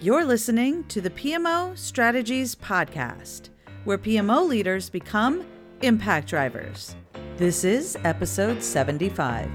You're listening to the PMO Strategies Podcast, where PMO leaders become impact drivers. This is episode 75.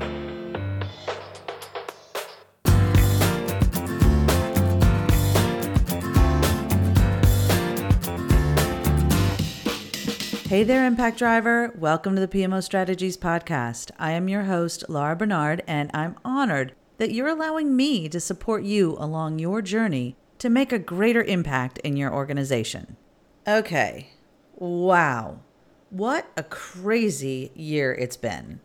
Hey there, Impact Driver. Welcome to the PMO Strategies Podcast. I am your host, Laura Barnard, and I'm honored that you're allowing me to support you along your journey to make a greater impact in your organization. Okay, wow. What a crazy year it's been.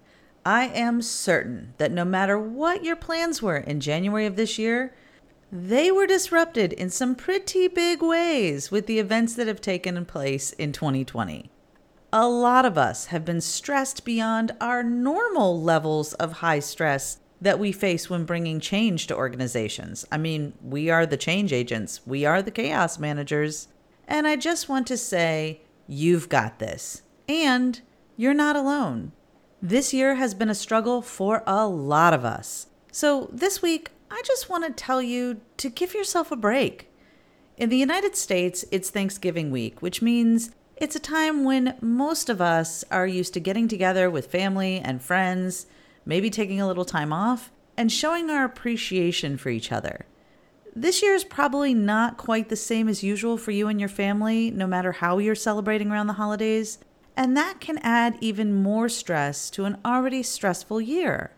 I am certain that no matter what your plans were in January of this year, they were disrupted in some pretty big ways with the events that have taken place in 2020. A lot of us have been stressed beyond our normal levels of high stress that we face when bringing change to organizations. I mean, we are the change agents, we are the chaos managers. And I just want to say, you've got this. And you're not alone. This year has been a struggle for a lot of us. So this week, I just want to tell you to give yourself a break. In the United States, it's Thanksgiving week, which means it's a time when most of us are used to getting together with family and friends maybe taking a little time off, and showing our appreciation for each other. This year is probably not quite the same as usual for you and your family, no matter how you're celebrating around the holidays, and that can add even more stress to an already stressful year.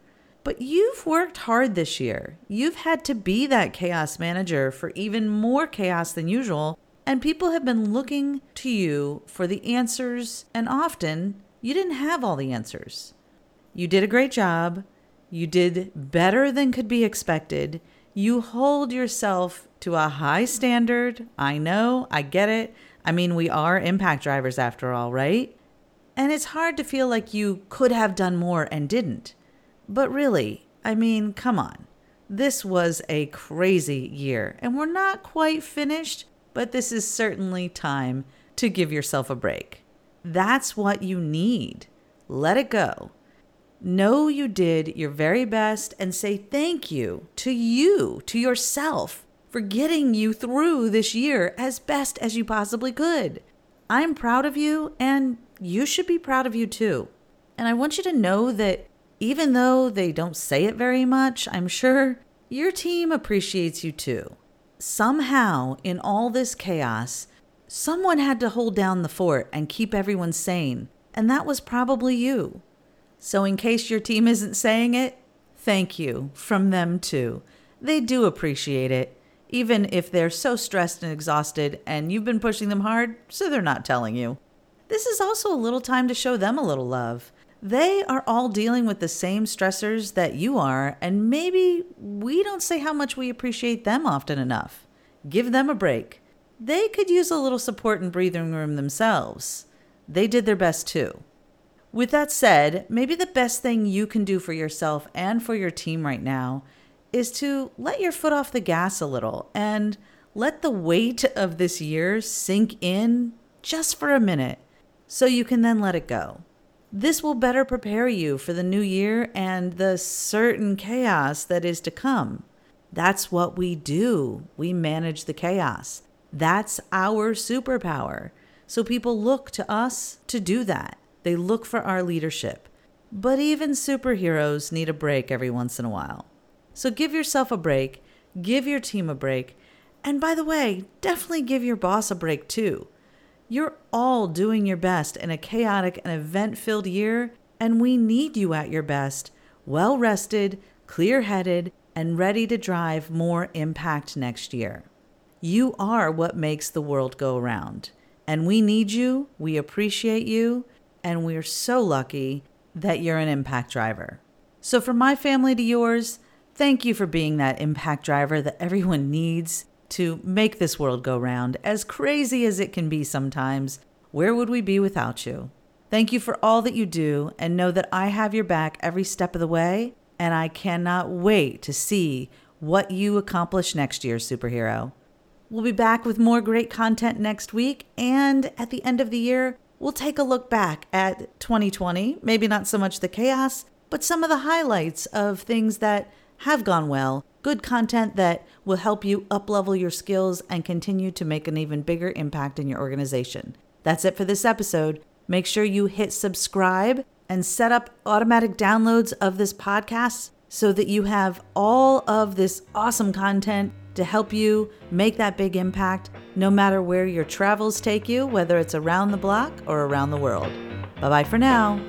But you've worked hard this year. You've had to be that chaos manager for even more chaos than usual, and people have been looking to you for the answers, and often you didn't have all the answers. You did a great job. You did better than could be expected. You hold yourself to a high standard. I know, I get it. I mean, we are impact drivers after all, right? And it's hard to feel like you could have done more and didn't. But really, I mean, come on. This was a crazy year, and we're not quite finished, but this is certainly time to give yourself a break. That's what you need. Let it go. Know you did your very best and say thank you to you, to yourself, for getting you through this year as best as you possibly could. I'm proud of you, and you should be proud of you too. And I want you to know that even though they don't say it very much, I'm sure your team appreciates you too. Somehow, in all this chaos, someone had to hold down the fort and keep everyone sane, and that was probably you. So, in case your team isn't saying it, thank you from them too. They do appreciate it, even if they're so stressed and exhausted and you've been pushing them hard, so they're not telling you. This is also a little time to show them a little love. They are all dealing with the same stressors that you are, and maybe we don't say how much we appreciate them often enough. Give them a break. They could use a little support and breathing room themselves. They did their best too. With that said, maybe the best thing you can do for yourself and for your team right now is to let your foot off the gas a little and let the weight of this year sink in just for a minute so you can then let it go. This will better prepare you for the new year and the certain chaos that is to come. That's what we do. We manage the chaos. That's our superpower. So people look to us to do that. They look for our leadership. But even superheroes need a break every once in a while. So give yourself a break, give your team a break, and by the way, definitely give your boss a break too. You're all doing your best in a chaotic and event filled year, and we need you at your best, well rested, clear headed, and ready to drive more impact next year. You are what makes the world go around, and we need you, we appreciate you, and we're so lucky that you're an impact driver. So, from my family to yours, thank you for being that impact driver that everyone needs to make this world go round. As crazy as it can be sometimes, where would we be without you? Thank you for all that you do, and know that I have your back every step of the way, and I cannot wait to see what you accomplish next year, superhero. We'll be back with more great content next week, and at the end of the year, we'll take a look back at 2020, maybe not so much the chaos, but some of the highlights of things that have gone well good content that will help you uplevel your skills and continue to make an even bigger impact in your organization. That's it for this episode. Make sure you hit subscribe and set up automatic downloads of this podcast so that you have all of this awesome content to help you make that big impact no matter where your travels take you, whether it's around the block or around the world. Bye bye for now.